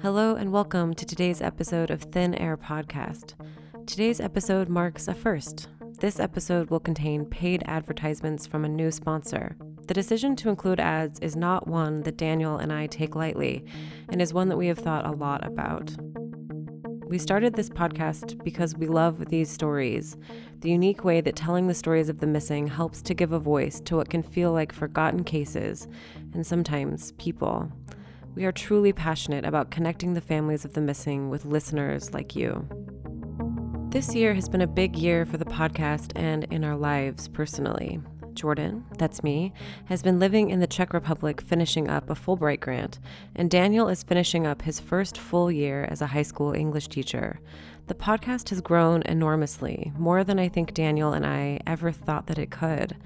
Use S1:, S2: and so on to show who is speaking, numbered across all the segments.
S1: Hello, and welcome to today's episode of Thin Air Podcast. Today's episode marks a first. This episode will contain paid advertisements from a new sponsor. The decision to include ads is not one that Daniel and I take lightly, and is one that we have thought a lot about. We started this podcast because we love these stories, the unique way that telling the stories of the missing helps to give a voice to what can feel like forgotten cases and sometimes people. We are truly passionate about connecting the families of the missing with listeners like you. This year has been a big year for the podcast and in our lives personally. Jordan, that's me, has been living in the Czech Republic finishing up a Fulbright grant, and Daniel is finishing up his first full year as a high school English teacher. The podcast has grown enormously, more than I think Daniel and I ever thought that it could.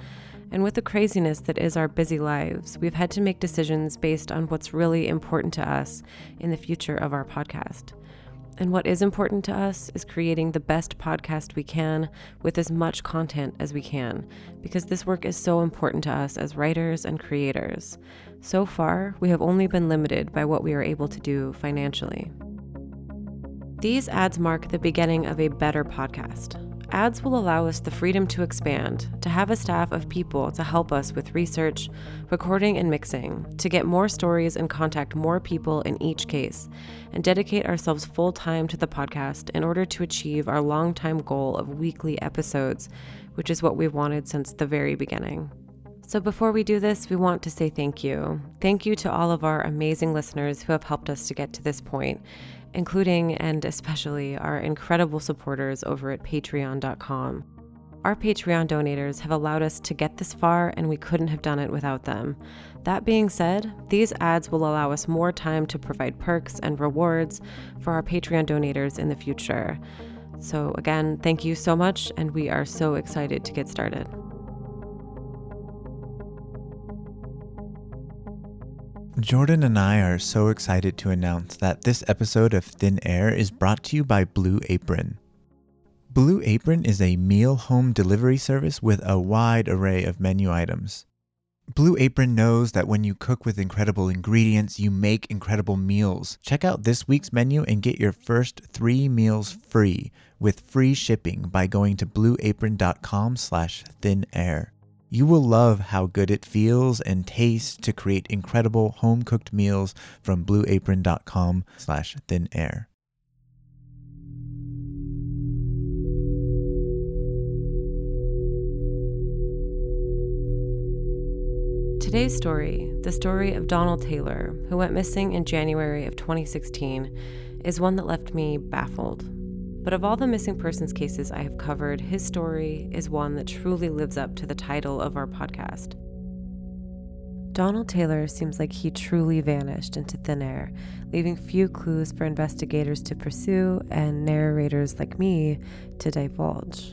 S1: And with the craziness that is our busy lives, we've had to make decisions based on what's really important to us in the future of our podcast. And what is important to us is creating the best podcast we can with as much content as we can, because this work is so important to us as writers and creators. So far, we have only been limited by what we are able to do financially. These ads mark the beginning of a better podcast. Ads will allow us the freedom to expand, to have a staff of people to help us with research, recording, and mixing, to get more stories and contact more people in each case, and dedicate ourselves full time to the podcast in order to achieve our long-time goal of weekly episodes, which is what we've wanted since the very beginning. So, before we do this, we want to say thank you. Thank you to all of our amazing listeners who have helped us to get to this point, including and especially our incredible supporters over at patreon.com. Our Patreon donators have allowed us to get this far, and we couldn't have done it without them. That being said, these ads will allow us more time to provide perks and rewards for our Patreon donators in the future. So, again, thank you so much, and we are so excited to get started.
S2: Jordan and I are so excited to announce that this episode of Thin Air is brought to you by Blue Apron. Blue Apron is a meal home delivery service with a wide array of menu items. Blue Apron knows that when you cook with incredible ingredients, you make incredible meals. Check out this week's menu and get your first three meals free with free shipping by going to blueapron.com slash thin air. You will love how good it feels and tastes to create incredible home-cooked meals from blueapron.com slash thin air.
S1: Today's story, the story of Donald Taylor, who went missing in January of 2016, is one that left me baffled. But of all the missing persons cases I have covered, his story is one that truly lives up to the title of our podcast. Donald Taylor seems like he truly vanished into thin air, leaving few clues for investigators to pursue and narrators like me to divulge.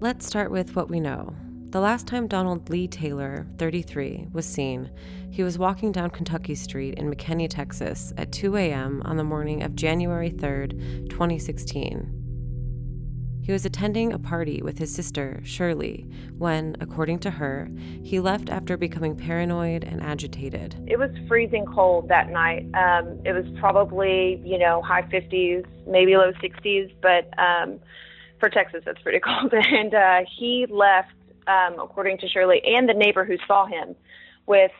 S1: Let's start with what we know. The last time Donald Lee Taylor, 33, was seen, he was walking down Kentucky Street in McKinney, Texas at 2 a.m. on the morning of January 3, 2016. He was attending a party with his sister, Shirley, when, according to her, he left after becoming paranoid and agitated.
S3: It was freezing cold that night. Um, it was probably, you know, high 50s, maybe low 60s, but um, for Texas, that's pretty cold. And uh, he left um, according to Shirley, and the neighbor who saw him, with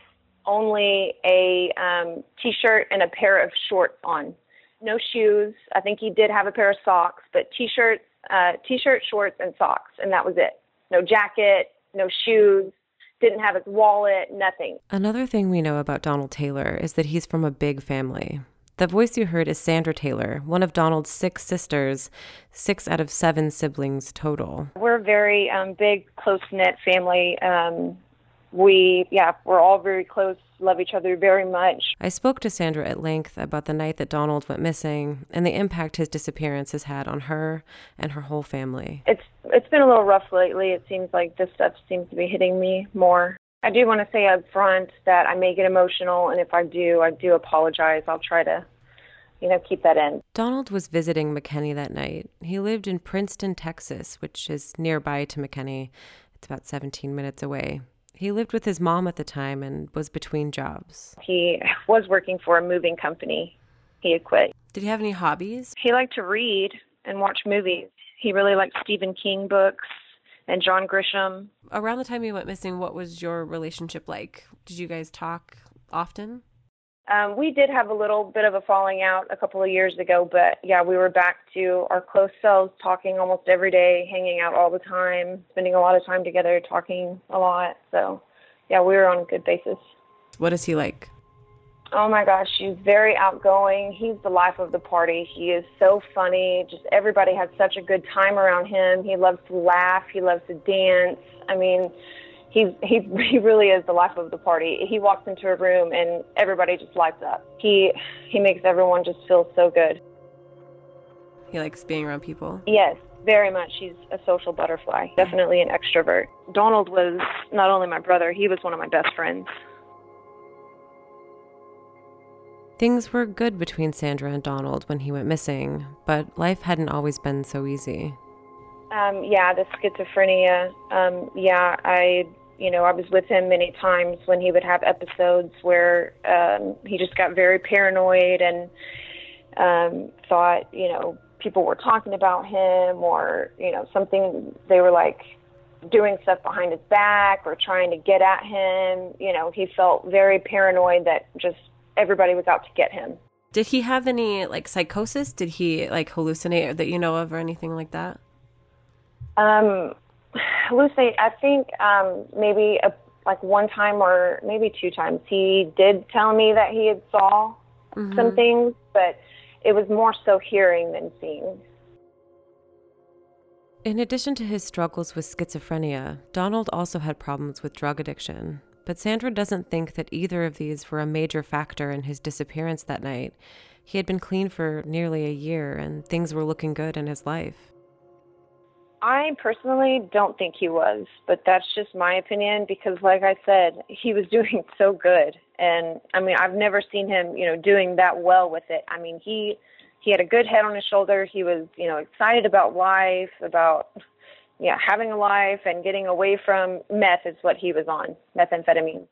S3: only a um, t-shirt and a pair of shorts on. No shoes. I think he did have a pair of socks, but t-shirts, uh, t-shirt, shorts, and socks, and that was it. No jacket, no shoes. Didn't have his wallet, nothing.
S1: Another thing we know about Donald Taylor is that he's from a big family. The voice you heard is Sandra Taylor, one of Donald's six sisters, six out of seven siblings total.
S3: We're a very um, big, close knit family. Um, we, yeah, we're all very close, love each other very much.
S1: I spoke to Sandra at length about the night that Donald went missing and the impact his disappearance has had on her and her whole family.
S3: It's it's been a little rough lately. It seems like this stuff seems to be hitting me more. I do want to say up front that I may get emotional, and if I do, I do apologize. I'll try to, you know, keep that in.
S1: Donald was visiting McKinney that night. He lived in Princeton, Texas, which is nearby to McKinney. It's about 17 minutes away. He lived with his mom at the time and was between jobs.
S3: He was working for a moving company. He had quit.
S1: Did he have any hobbies?
S3: He liked to read and watch movies. He really liked Stephen King books and John Grisham.
S1: Around the time he went missing, what was your relationship like? Did you guys talk often?
S3: Um, we did have a little bit of a falling out a couple of years ago, but yeah, we were back to our close selves, talking almost every day, hanging out all the time, spending a lot of time together, talking a lot. So yeah, we were on a good basis.
S1: What is he like?
S3: Oh my gosh, he's very outgoing. He's the life of the party. He is so funny. Just everybody has such a good time around him. He loves to laugh. He loves to dance. I mean, he's he he really is the life of the party. He walks into a room and everybody just lights up. He he makes everyone just feel so good.
S1: He likes being around people.
S3: Yes, very much. He's a social butterfly. Definitely an extrovert. Donald was not only my brother, he was one of my best friends.
S1: Things were good between Sandra and Donald when he went missing, but life hadn't always been so easy.
S3: Um, yeah, the schizophrenia. Um, yeah, I, you know, I was with him many times when he would have episodes where um, he just got very paranoid and um, thought, you know, people were talking about him or, you know, something they were like doing stuff behind his back or trying to get at him. You know, he felt very paranoid that just everybody was out to get him.
S1: Did he have any like psychosis? Did he like hallucinate that you know of or anything like that?
S3: Um, hallucinate. I think um, maybe a, like one time or maybe two times he did tell me that he had saw mm-hmm. some things, but it was more so hearing than seeing.
S1: In addition to his struggles with schizophrenia, Donald also had problems with drug addiction. But Sandra doesn't think that either of these were a major factor in his disappearance that night. He had been clean for nearly a year and things were looking good in his life.
S3: I personally don't think he was, but that's just my opinion because like I said, he was doing so good. And I mean, I've never seen him, you know, doing that well with it. I mean, he he had a good head on his shoulder. He was, you know, excited about life, about yeah, having a life and getting away from meth is what he was on, methamphetamine.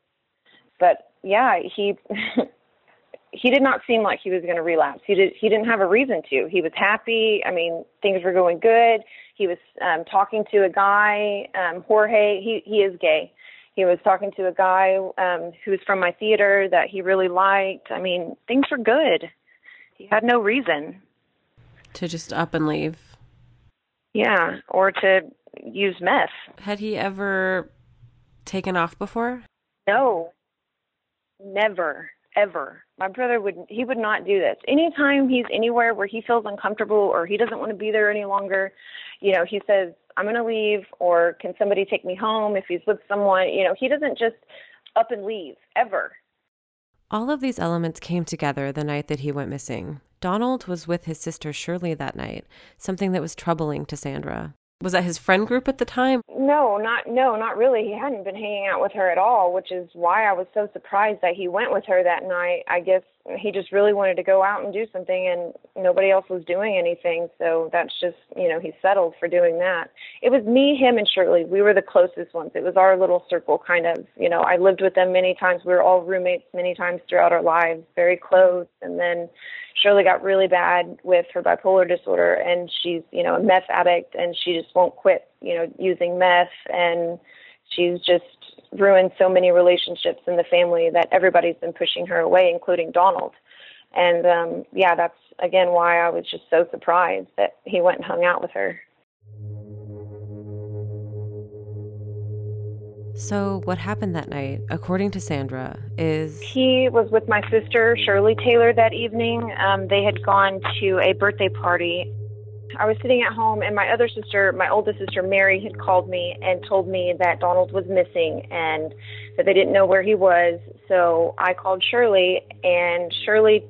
S3: But yeah, he he did not seem like he was going to relapse. He did he didn't have a reason to. He was happy. I mean, things were going good. He was um talking to a guy, um Jorge, he he is gay. He was talking to a guy um who was from my theater that he really liked. I mean, things were good. He had no reason
S1: to just up and leave.
S3: Yeah, or to use meth.
S1: Had he ever taken off before?
S3: No. Never, ever. My brother would he would not do this. Anytime he's anywhere where he feels uncomfortable or he doesn't want to be there any longer, you know, he says, I'm going to leave or can somebody take me home if he's with someone, you know, he doesn't just up and leave ever.
S1: All of these elements came together the night that he went missing. Donald was with his sister Shirley that night, something that was troubling to Sandra. Was that his friend group at the time?
S3: No, not no, not really. He hadn't been hanging out with her at all, which is why I was so surprised that he went with her that night. I guess he just really wanted to go out and do something and nobody else was doing anything, so that's just, you know, he settled for doing that. It was me, him and Shirley. We were the closest ones. It was our little circle kind of, you know, I lived with them many times. We were all roommates many times throughout our lives, very close and then Shirley got really bad with her bipolar disorder, and she's you know a meth addict, and she just won't quit you know using meth, and she's just ruined so many relationships in the family that everybody's been pushing her away, including Donald. And um, yeah, that's again why I was just so surprised that he went and hung out with her.
S1: So, what happened that night, according to Sandra, is.
S3: He was with my sister, Shirley Taylor, that evening. Um, they had gone to a birthday party. I was sitting at home, and my other sister, my oldest sister, Mary, had called me and told me that Donald was missing and that they didn't know where he was. So I called Shirley, and Shirley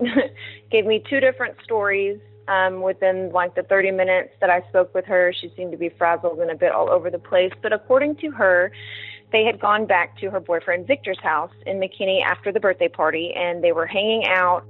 S3: gave me two different stories um, within like the 30 minutes that I spoke with her, she seemed to be frazzled and a bit all over the place. But according to her, they had gone back to her boyfriend Victor's house in McKinney after the birthday party and they were hanging out.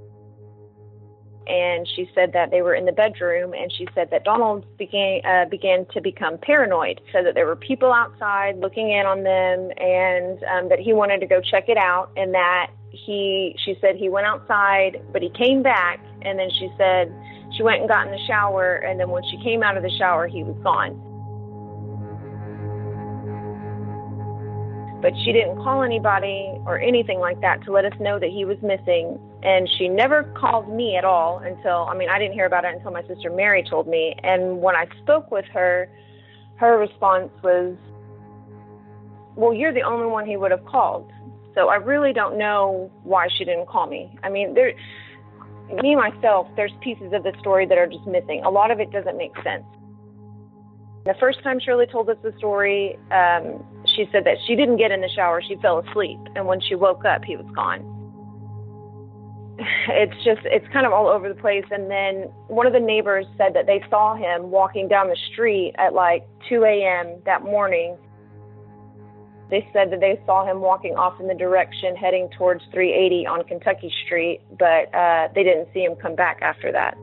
S3: And she said that they were in the bedroom and she said that Donald began uh, began to become paranoid said that there were people outside looking in on them and um, that he wanted to go check it out and that he she said he went outside but he came back and then she said she went and got in the shower and then when she came out of the shower he was gone but she didn't call anybody or anything like that to let us know that he was missing. And she never called me at all until, I mean, I didn't hear about it until my sister Mary told me. And when I spoke with her, her response was, Well, you're the only one he would have called. So I really don't know why she didn't call me. I mean, there, me myself, there's pieces of the story that are just missing. A lot of it doesn't make sense. The first time Shirley told us the story, um, she said that she didn't get in the shower, she fell asleep, and when she woke up, he was gone. It's just, it's kind of all over the place. And then one of the neighbors said that they saw him walking down the street at like 2 a.m. that morning. They said that they saw him walking off in the direction heading towards 380 on Kentucky Street, but uh, they didn't see him come back after that.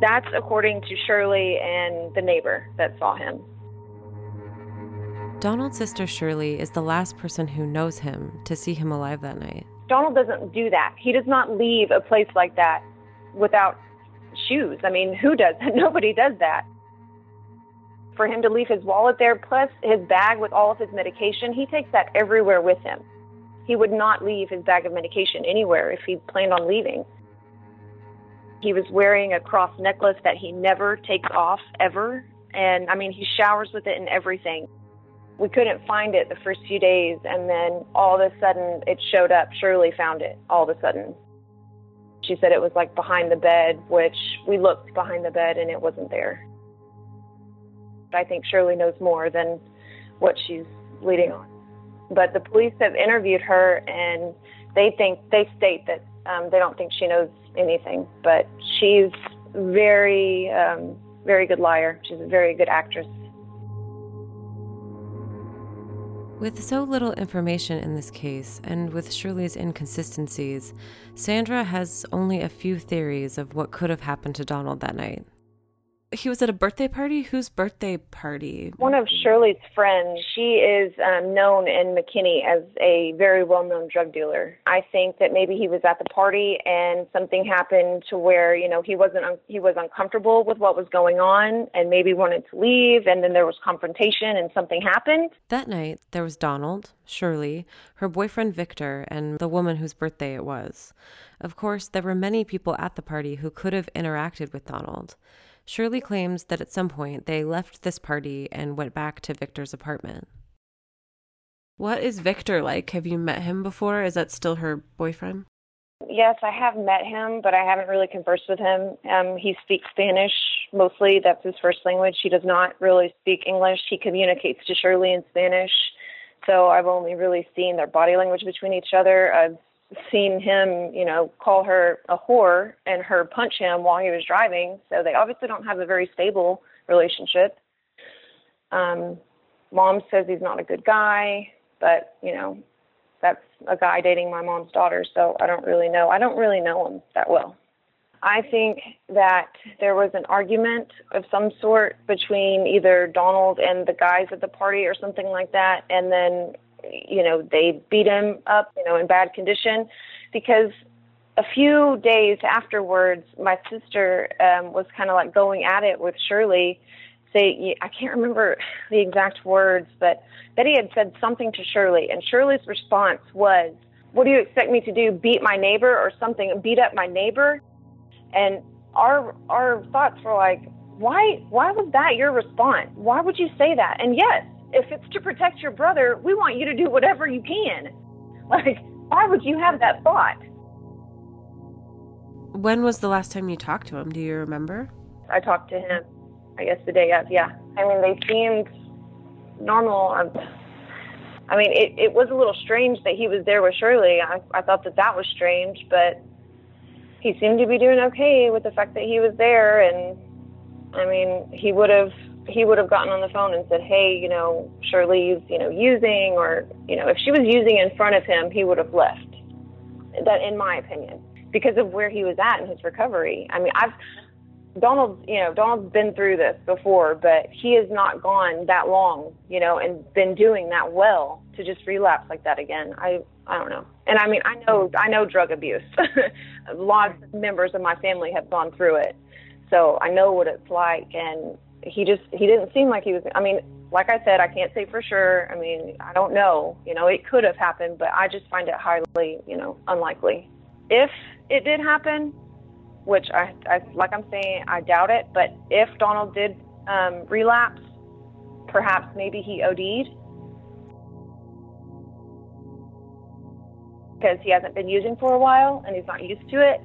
S3: That's according to Shirley and the neighbor that saw him.
S1: Donald's sister Shirley is the last person who knows him to see him alive that night.
S3: Donald doesn't do that. He does not leave a place like that without shoes. I mean, who does? Nobody does that. For him to leave his wallet there, plus his bag with all of his medication, he takes that everywhere with him. He would not leave his bag of medication anywhere if he planned on leaving. He was wearing a cross necklace that he never takes off ever. And I mean, he showers with it and everything we couldn't find it the first few days, and then all of a sudden it showed up. Shirley found it all of a sudden. She said it was like behind the bed, which we looked behind the bed and it wasn't there. I think Shirley knows more than what she's leading on. But the police have interviewed her and they think, they state that um, they don't think she knows anything, but she's very, um, very good liar. She's a very good actress.
S1: With so little information in this case, and with Shirley's inconsistencies, Sandra has only a few theories of what could have happened to Donald that night he was at a birthday party. Whose birthday party?
S3: One of Shirley's friends. She is um, known in McKinney as a very well-known drug dealer. I think that maybe he was at the party and something happened to where you know he wasn't un- he was uncomfortable with what was going on and maybe wanted to leave, and then there was confrontation and something happened.
S1: That night there was Donald, Shirley, her boyfriend Victor, and the woman whose birthday it was. Of course, there were many people at the party who could have interacted with Donald. Shirley claims that at some point they left this party and went back to Victor's apartment. What is Victor like? Have you met him before? Is that still her boyfriend?
S3: Yes, I have met him, but I haven't really conversed with him. Um, he speaks Spanish mostly. That's his first language. He does not really speak English. He communicates to Shirley in Spanish. So I've only really seen their body language between each other. I've seen him, you know, call her a whore and her punch him while he was driving. So they obviously don't have a very stable relationship. Um, mom says he's not a good guy, but you know, that's a guy dating my mom's daughter. So I don't really know. I don't really know him that well. I think that there was an argument of some sort between either Donald and the guys at the party or something like that, and then you know, they beat him up, you know, in bad condition because a few days afterwards, my sister um, was kind of like going at it with Shirley. Say, I can't remember the exact words, but Betty had said something to Shirley, and Shirley's response was, "What do you expect me to do? Beat my neighbor or something? Beat up my neighbor?" And our our thoughts were like, "Why? Why was that your response? Why would you say that?" And yes, if it's to protect your brother, we want you to do whatever you can. Like, why would you have that thought?
S1: When was the last time you talked to him? Do you remember?
S3: I talked to him, I guess, the day of, yeah. I mean, they seemed normal. Um, I mean, it, it was a little strange that he was there with Shirley. I, I thought that that was strange, but he seemed to be doing okay with the fact that he was there. And I mean, he would have he would have gotten on the phone and said, "Hey, you know, Shirley's, you know, using," or you know, if she was using in front of him, he would have left. That, in my opinion, because of where he was at in his recovery. I mean, I've Donald's, you know, Donald's been through this before, but he has not gone that long, you know, and been doing that well to just relapse like that again. I I don't know. And I mean, I know I know drug abuse. Lots of members of my family have gone through it. So I know what it's like and he just he didn't seem like he was I mean, like I said, I can't say for sure. I mean, I don't know. You know, it could have happened, but I just find it highly, you know, unlikely. If it did happen, which I, I like I'm saying, I doubt it. But if Donald did um, relapse, perhaps maybe he OD'd because he hasn't been using for a while and he's not used to it,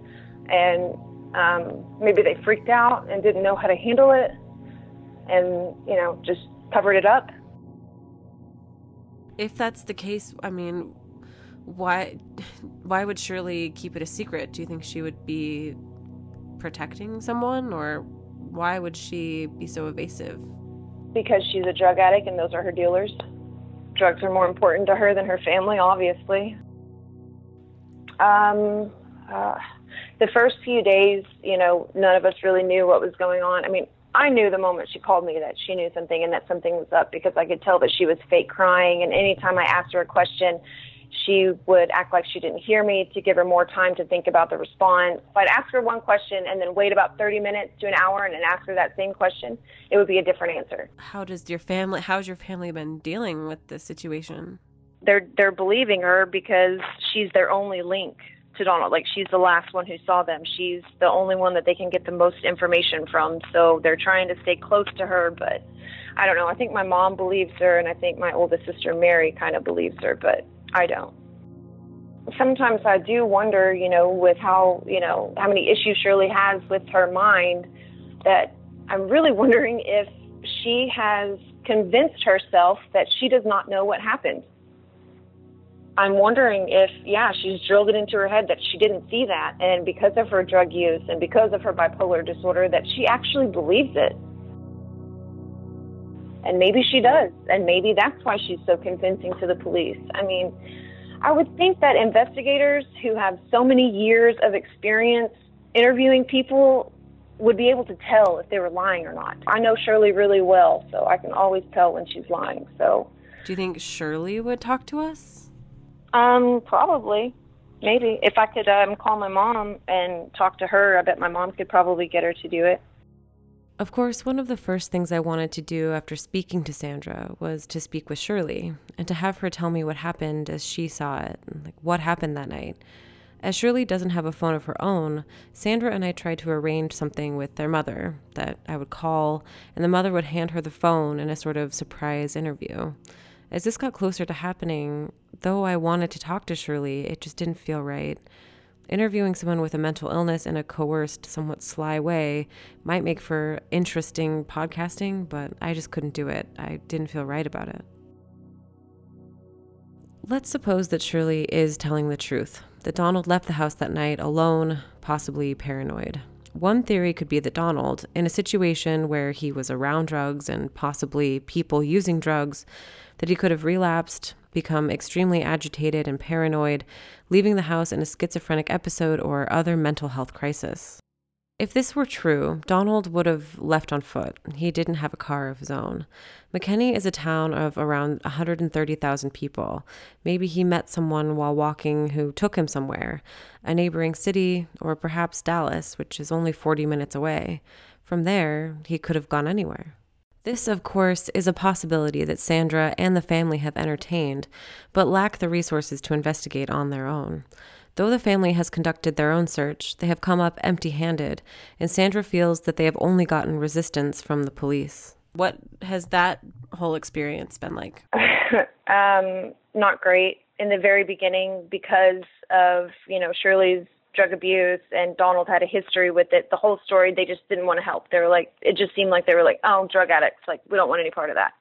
S3: and um, maybe they freaked out and didn't know how to handle it, and you know just covered it up.
S1: If that's the case, I mean, why why would Shirley keep it a secret? Do you think she would be protecting someone, or why would she be so evasive?
S3: Because she's a drug addict and those are her dealers. Drugs are more important to her than her family, obviously. Um, uh, the first few days, you know, none of us really knew what was going on. I mean, I knew the moment she called me that she knew something and that something was up because I could tell that she was fake crying. And anytime I asked her a question, she would act like she didn't hear me to give her more time to think about the response. If I'd ask her one question and then wait about 30 minutes to an hour and then ask her that same question, it would be a different answer.
S1: How does your family, how's your family been dealing with this situation?
S3: They're, they're believing her because she's their only link to Donald. Like she's the last one who saw them. She's the only one that they can get the most information from. So they're trying to stay close to her, but I don't know. I think my mom believes her and I think my oldest sister Mary kind of believes her, but I don't. Sometimes I do wonder, you know, with how, you know, how many issues Shirley has with her mind that I'm really wondering if she has convinced herself that she does not know what happened. I'm wondering if, yeah, she's drilled it into her head that she didn't see that, and because of her drug use and because of her bipolar disorder, that she actually believes it. And maybe she does. And maybe that's why she's so convincing to the police. I mean, I would think that investigators who have so many years of experience interviewing people would be able to tell if they were lying or not. I know Shirley really well, so I can always tell when she's lying. So,
S1: do you think Shirley would talk to us?
S3: Um, probably. Maybe if I could um, call my mom and talk to her, I bet my mom could probably get her to do it.
S1: Of course, one of the first things I wanted to do after speaking to Sandra was to speak with Shirley and to have her tell me what happened as she saw it, like what happened that night. As Shirley doesn't have a phone of her own, Sandra and I tried to arrange something with their mother that I would call, and the mother would hand her the phone in a sort of surprise interview. As this got closer to happening, though I wanted to talk to Shirley, it just didn't feel right. Interviewing someone with a mental illness in a coerced, somewhat sly way might make for interesting podcasting, but I just couldn't do it. I didn't feel right about it. Let's suppose that Shirley is telling the truth, that Donald left the house that night alone, possibly paranoid. One theory could be that Donald, in a situation where he was around drugs and possibly people using drugs, that he could have relapsed, become extremely agitated and paranoid, leaving the house in a schizophrenic episode or other mental health crisis. If this were true, Donald would have left on foot. He didn't have a car of his own. McKinney is a town of around 130,000 people. Maybe he met someone while walking who took him somewhere, a neighboring city, or perhaps Dallas, which is only 40 minutes away. From there, he could have gone anywhere. This, of course, is a possibility that Sandra and the family have entertained, but lack the resources to investigate on their own. Though the family has conducted their own search, they have come up empty handed, and Sandra feels that they have only gotten resistance from the police. What has that whole experience been like?
S3: um, not great in the very beginning because of, you know, Shirley's drug abuse and Donald had a history with it. The whole story, they just didn't want to help. They were like, it just seemed like they were like, oh, drug addicts. Like, we don't want any part of that.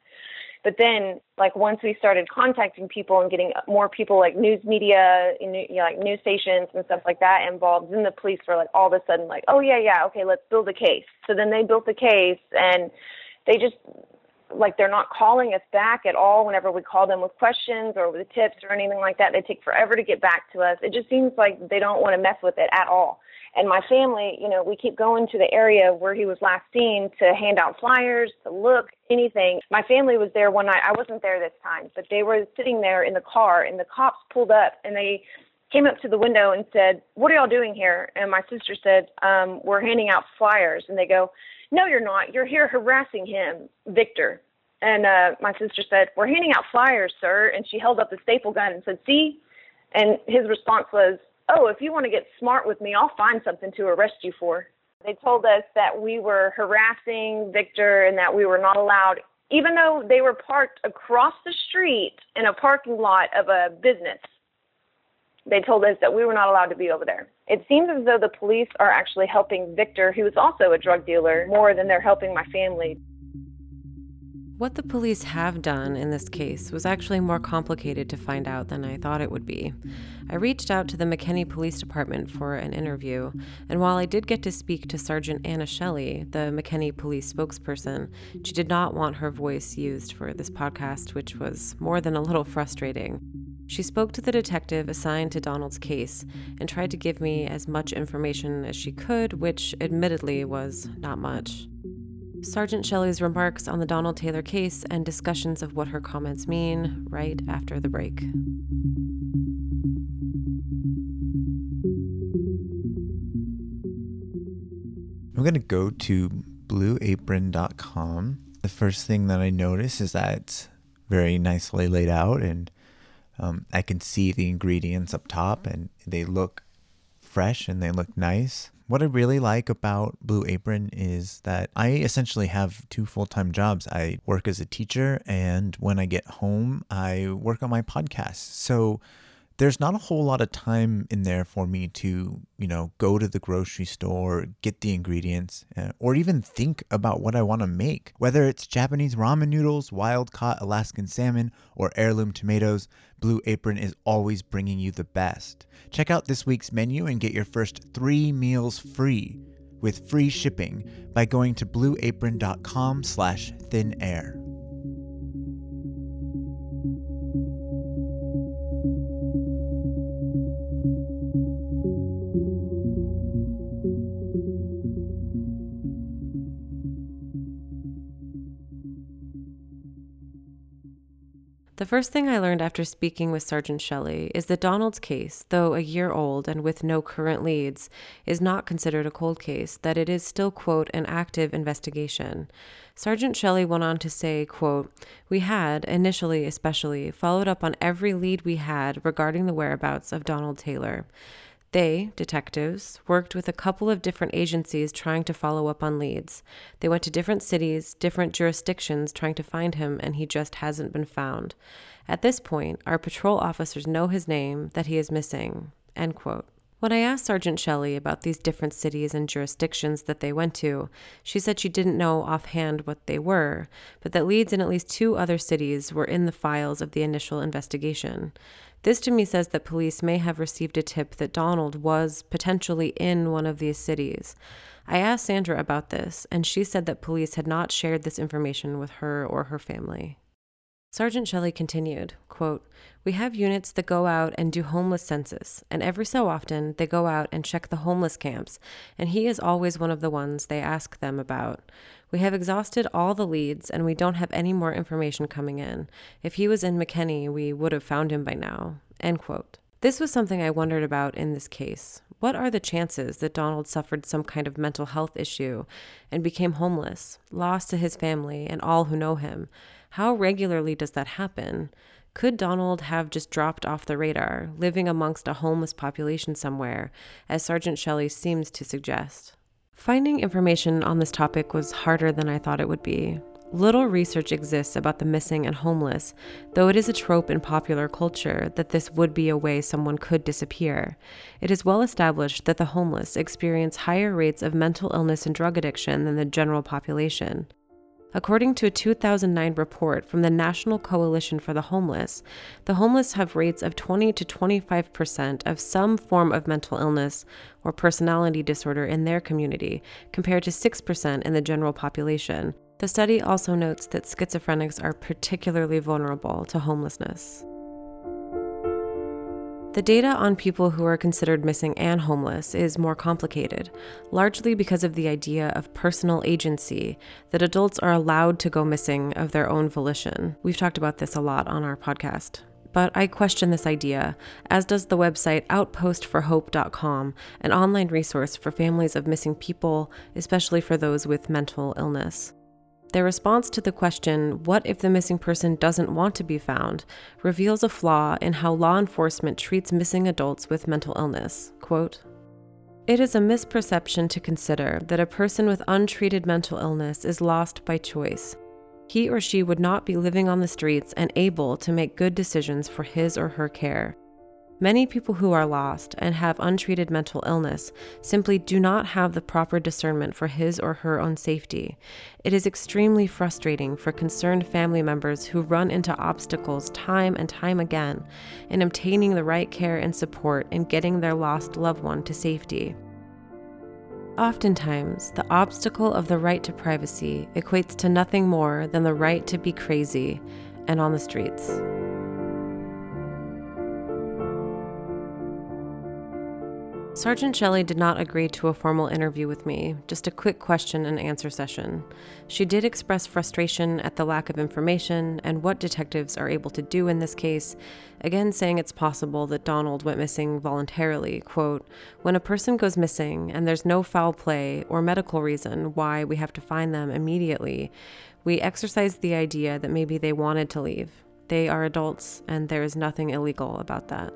S3: But then, like, once we started contacting people and getting more people, like news media, you know, like news stations and stuff like that involved, then the police were like, all of a sudden, like, oh, yeah, yeah, okay, let's build a case. So then they built the case and they just, like they're not calling us back at all whenever we call them with questions or with tips or anything like that. They take forever to get back to us. It just seems like they don't want to mess with it at all. And my family, you know, we keep going to the area where he was last seen to hand out flyers, to look, anything. My family was there one night. I wasn't there this time, but they were sitting there in the car and the cops pulled up and they came up to the window and said, "What are y'all doing here?" And my sister said, um, "We're handing out flyers." And they go, "No, you're not. You're here harassing him, Victor." And uh, my sister said, "We're handing out flyers, sir." And she held up the staple gun and said, "See?" And his response was, "Oh, if you want to get smart with me, I'll find something to arrest you for." They told us that we were harassing Victor and that we were not allowed, even though they were parked across the street in a parking lot of a business they told us that we were not allowed to be over there. It seems as though the police are actually helping Victor, who is also a drug dealer, more than they're helping my family.
S1: What the police have done in this case was actually more complicated to find out than I thought it would be. I reached out to the McKinney Police Department for an interview, and while I did get to speak to Sergeant Anna Shelley, the McKinney police spokesperson, she did not want her voice used for this podcast, which was more than a little frustrating. She spoke to the detective assigned to Donald's case and tried to give me as much information as she could, which admittedly was not much. Sergeant Shelley's remarks on the Donald Taylor case and discussions of what her comments mean right after the break.
S2: I'm going to go to blueapron.com. The first thing that I notice is that it's very nicely laid out and um, I can see the ingredients up top and they look fresh and they look nice. What I really like about Blue Apron is that I essentially have two full time jobs. I work as a teacher, and when I get home, I work on my podcast. So there's not a whole lot of time in there for me to, you know, go to the grocery store, get the ingredients, uh, or even think about what I want to make. Whether it's Japanese ramen noodles, wild caught Alaskan salmon, or heirloom tomatoes, Blue Apron is always bringing you the best. Check out this week's menu and get your first three meals free with free shipping by going to blueapron.com slash thin air.
S1: The first thing I learned after speaking with Sergeant Shelley is that Donald's case, though a year old and with no current leads, is not considered a cold case, that it is still, quote, an active investigation. Sergeant Shelley went on to say, quote, We had, initially especially, followed up on every lead we had regarding the whereabouts of Donald Taylor. They, detectives, worked with a couple of different agencies trying to follow up on leads. They went to different cities, different jurisdictions trying to find him, and he just hasn't been found. At this point, our patrol officers know his name, that he is missing. End quote. When I asked Sergeant Shelley about these different cities and jurisdictions that they went to, she said she didn't know offhand what they were, but that leads in at least two other cities were in the files of the initial investigation. This to me says that police may have received a tip that Donald was potentially in one of these cities. I asked Sandra about this, and she said that police had not shared this information with her or her family. Sergeant Shelley continued, quote, We have units that go out and do homeless census, and every so often they go out and check the homeless camps, and he is always one of the ones they ask them about. We have exhausted all the leads, and we don't have any more information coming in. If he was in McKinney, we would have found him by now. End quote. This was something I wondered about in this case. What are the chances that Donald suffered some kind of mental health issue and became homeless, lost to his family and all who know him? How regularly does that happen? Could Donald have just dropped off the radar, living amongst a homeless population somewhere, as Sergeant Shelley seems to suggest? Finding information on this topic was harder than I thought it would be. Little research exists about the missing and homeless, though it is a trope in popular culture that this would be a way someone could disappear. It is well established that the homeless experience higher rates of mental illness and drug addiction than the general population. According to a 2009 report from the National Coalition for the Homeless, the homeless have rates of 20 to 25 percent of some form of mental illness or personality disorder in their community, compared to 6 percent in the general population. The study also notes that schizophrenics are particularly vulnerable to homelessness. The data on people who are considered missing and homeless is more complicated, largely because of the idea of personal agency that adults are allowed to go missing of their own volition. We've talked about this a lot on our podcast. But I question this idea, as does the website outpostforhope.com, an online resource for families of missing people, especially for those with mental illness. Their response to the question, What if the missing person doesn't want to be found? reveals a flaw in how law enforcement treats missing adults with mental illness. Quote, it is a misperception to consider that a person with untreated mental illness is lost by choice. He or she would not be living on the streets and able to make good decisions for his or her care. Many people who are lost and have untreated mental illness simply do not have the proper discernment for his or her own safety. It is extremely frustrating for concerned family members who run into obstacles time and time again in obtaining the right care and support in getting their lost loved one to safety. Oftentimes, the obstacle of the right to privacy equates to nothing more than the right to be crazy and on the streets. Sergeant Shelley did not agree to a formal interview with me, just a quick question and answer session. She did express frustration at the lack of information and what detectives are able to do in this case, again saying it's possible that Donald went missing voluntarily. Quote, When a person goes missing and there's no foul play or medical reason why we have to find them immediately, we exercise the idea that maybe they wanted to leave. They are adults, and there is nothing illegal about that.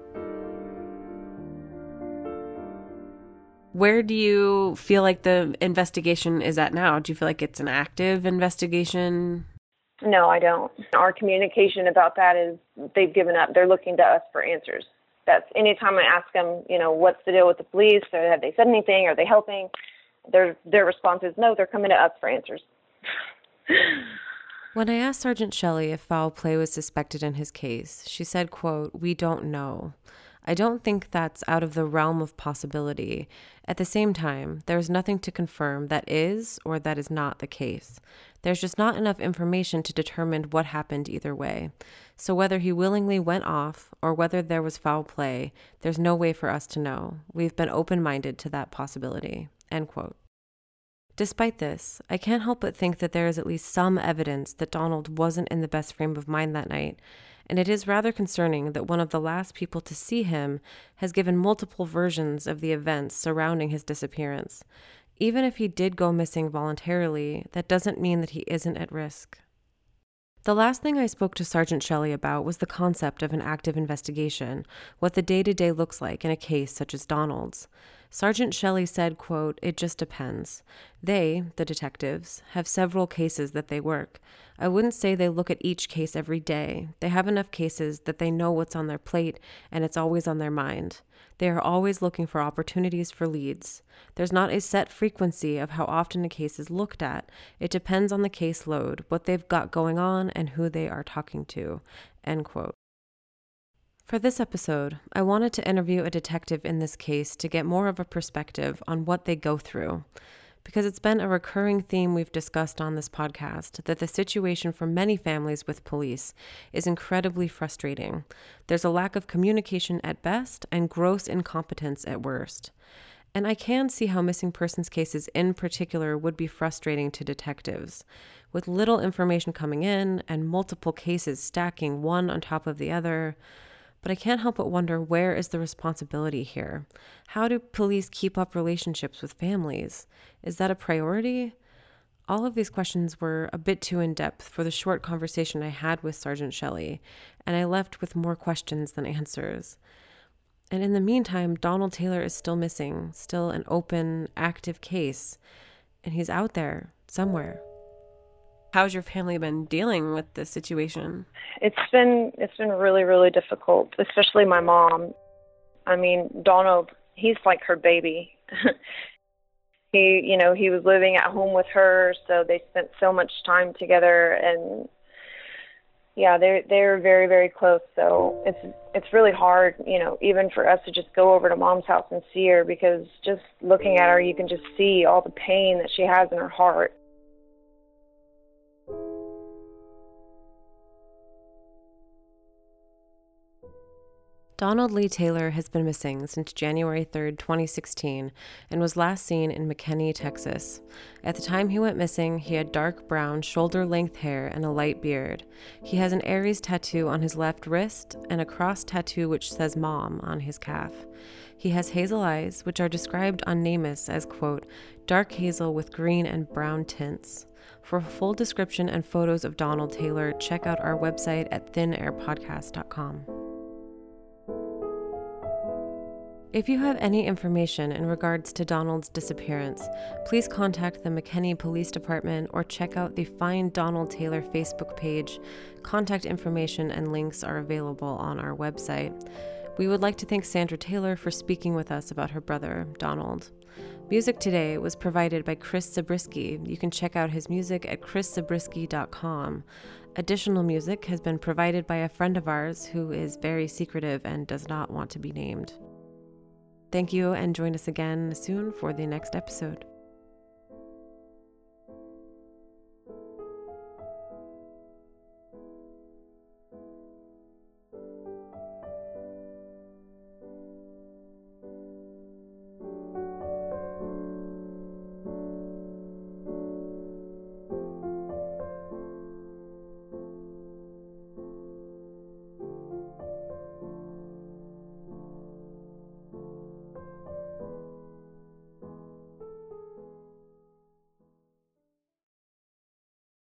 S1: Where do you feel like the investigation is at now? Do you feel like it's an active investigation?
S3: No, I don't. Our communication about that is they've given up. They're looking to us for answers. That's anytime I ask them, you know, what's the deal with the police? Or have they said anything? Are they helping? Their their response is no. They're coming to us for answers.
S1: When I asked Sergeant Shelley if foul play was suspected in his case, she said, quote, "We don't know. I don't think that's out of the realm of possibility. At the same time, there is nothing to confirm that is or that is not the case. There's just not enough information to determine what happened either way. So, whether he willingly went off or whether there was foul play, there's no way for us to know. We've been open minded to that possibility. End quote. Despite this, I can't help but think that there is at least some evidence that Donald wasn't in the best frame of mind that night and it is rather concerning that one of the last people to see him has given multiple versions of the events surrounding his disappearance. Even if he did go missing voluntarily, that doesn't mean that he isn't at risk. The last thing I spoke to Sergeant Shelley about was the concept of an active investigation, what the day to day looks like in a case such as Donald's. Sergeant Shelley said, quote, It just depends. They, the detectives, have several cases that they work. I wouldn't say they look at each case every day. They have enough cases that they know what's on their plate and it's always on their mind. They are always looking for opportunities for leads. There's not a set frequency of how often a case is looked at. It depends on the caseload, what they've got going on, and who they are talking to. End quote. For this episode, I wanted to interview a detective in this case to get more of a perspective on what they go through because it's been a recurring theme we've discussed on this podcast that the situation for many families with police is incredibly frustrating. There's a lack of communication at best and gross incompetence at worst. And I can see how missing persons cases in particular would be frustrating to detectives. With little information coming in and multiple cases stacking one on top of the other, but I can't help but wonder where is the responsibility here? How do police keep up relationships with families? Is that a priority? All of these questions were a bit too in depth for the short conversation I had with Sergeant Shelley, and I left with more questions than answers. And in the meantime, Donald Taylor is still missing, still an open, active case, and he's out there somewhere. How's your family been dealing with this situation?
S3: It's been it's been really really difficult, especially my mom. I mean, Donald, he's like her baby. he, you know, he was living at home with her, so they spent so much time together and yeah, they're they're very very close. So it's it's really hard, you know, even for us to just go over to mom's house and see her because just looking at her, you can just see all the pain that she has in her heart
S1: Donald Lee Taylor has been missing since January 3, 2016, and was last seen in McKinney, Texas. At the time he went missing, he had dark brown, shoulder length hair and a light beard. He has an Aries tattoo on his left wrist and a cross tattoo which says Mom on his calf. He has hazel eyes, which are described on NamUs as, quote, dark hazel with green and brown tints. For a full description and photos of Donald Taylor, check out our website at thinairpodcast.com. If you have any information in regards to Donald's disappearance, please contact the McKinney Police Department or check out the Find Donald Taylor Facebook page. Contact information and links are available on our website. We would like to thank Sandra Taylor for speaking with us about her brother, Donald. Music today was provided by Chris Zabriskie. You can check out his music at chriszabriskie.com. Additional music has been provided by a friend of ours who is very secretive and does not want to be named. Thank you, and join us again soon for the next episode.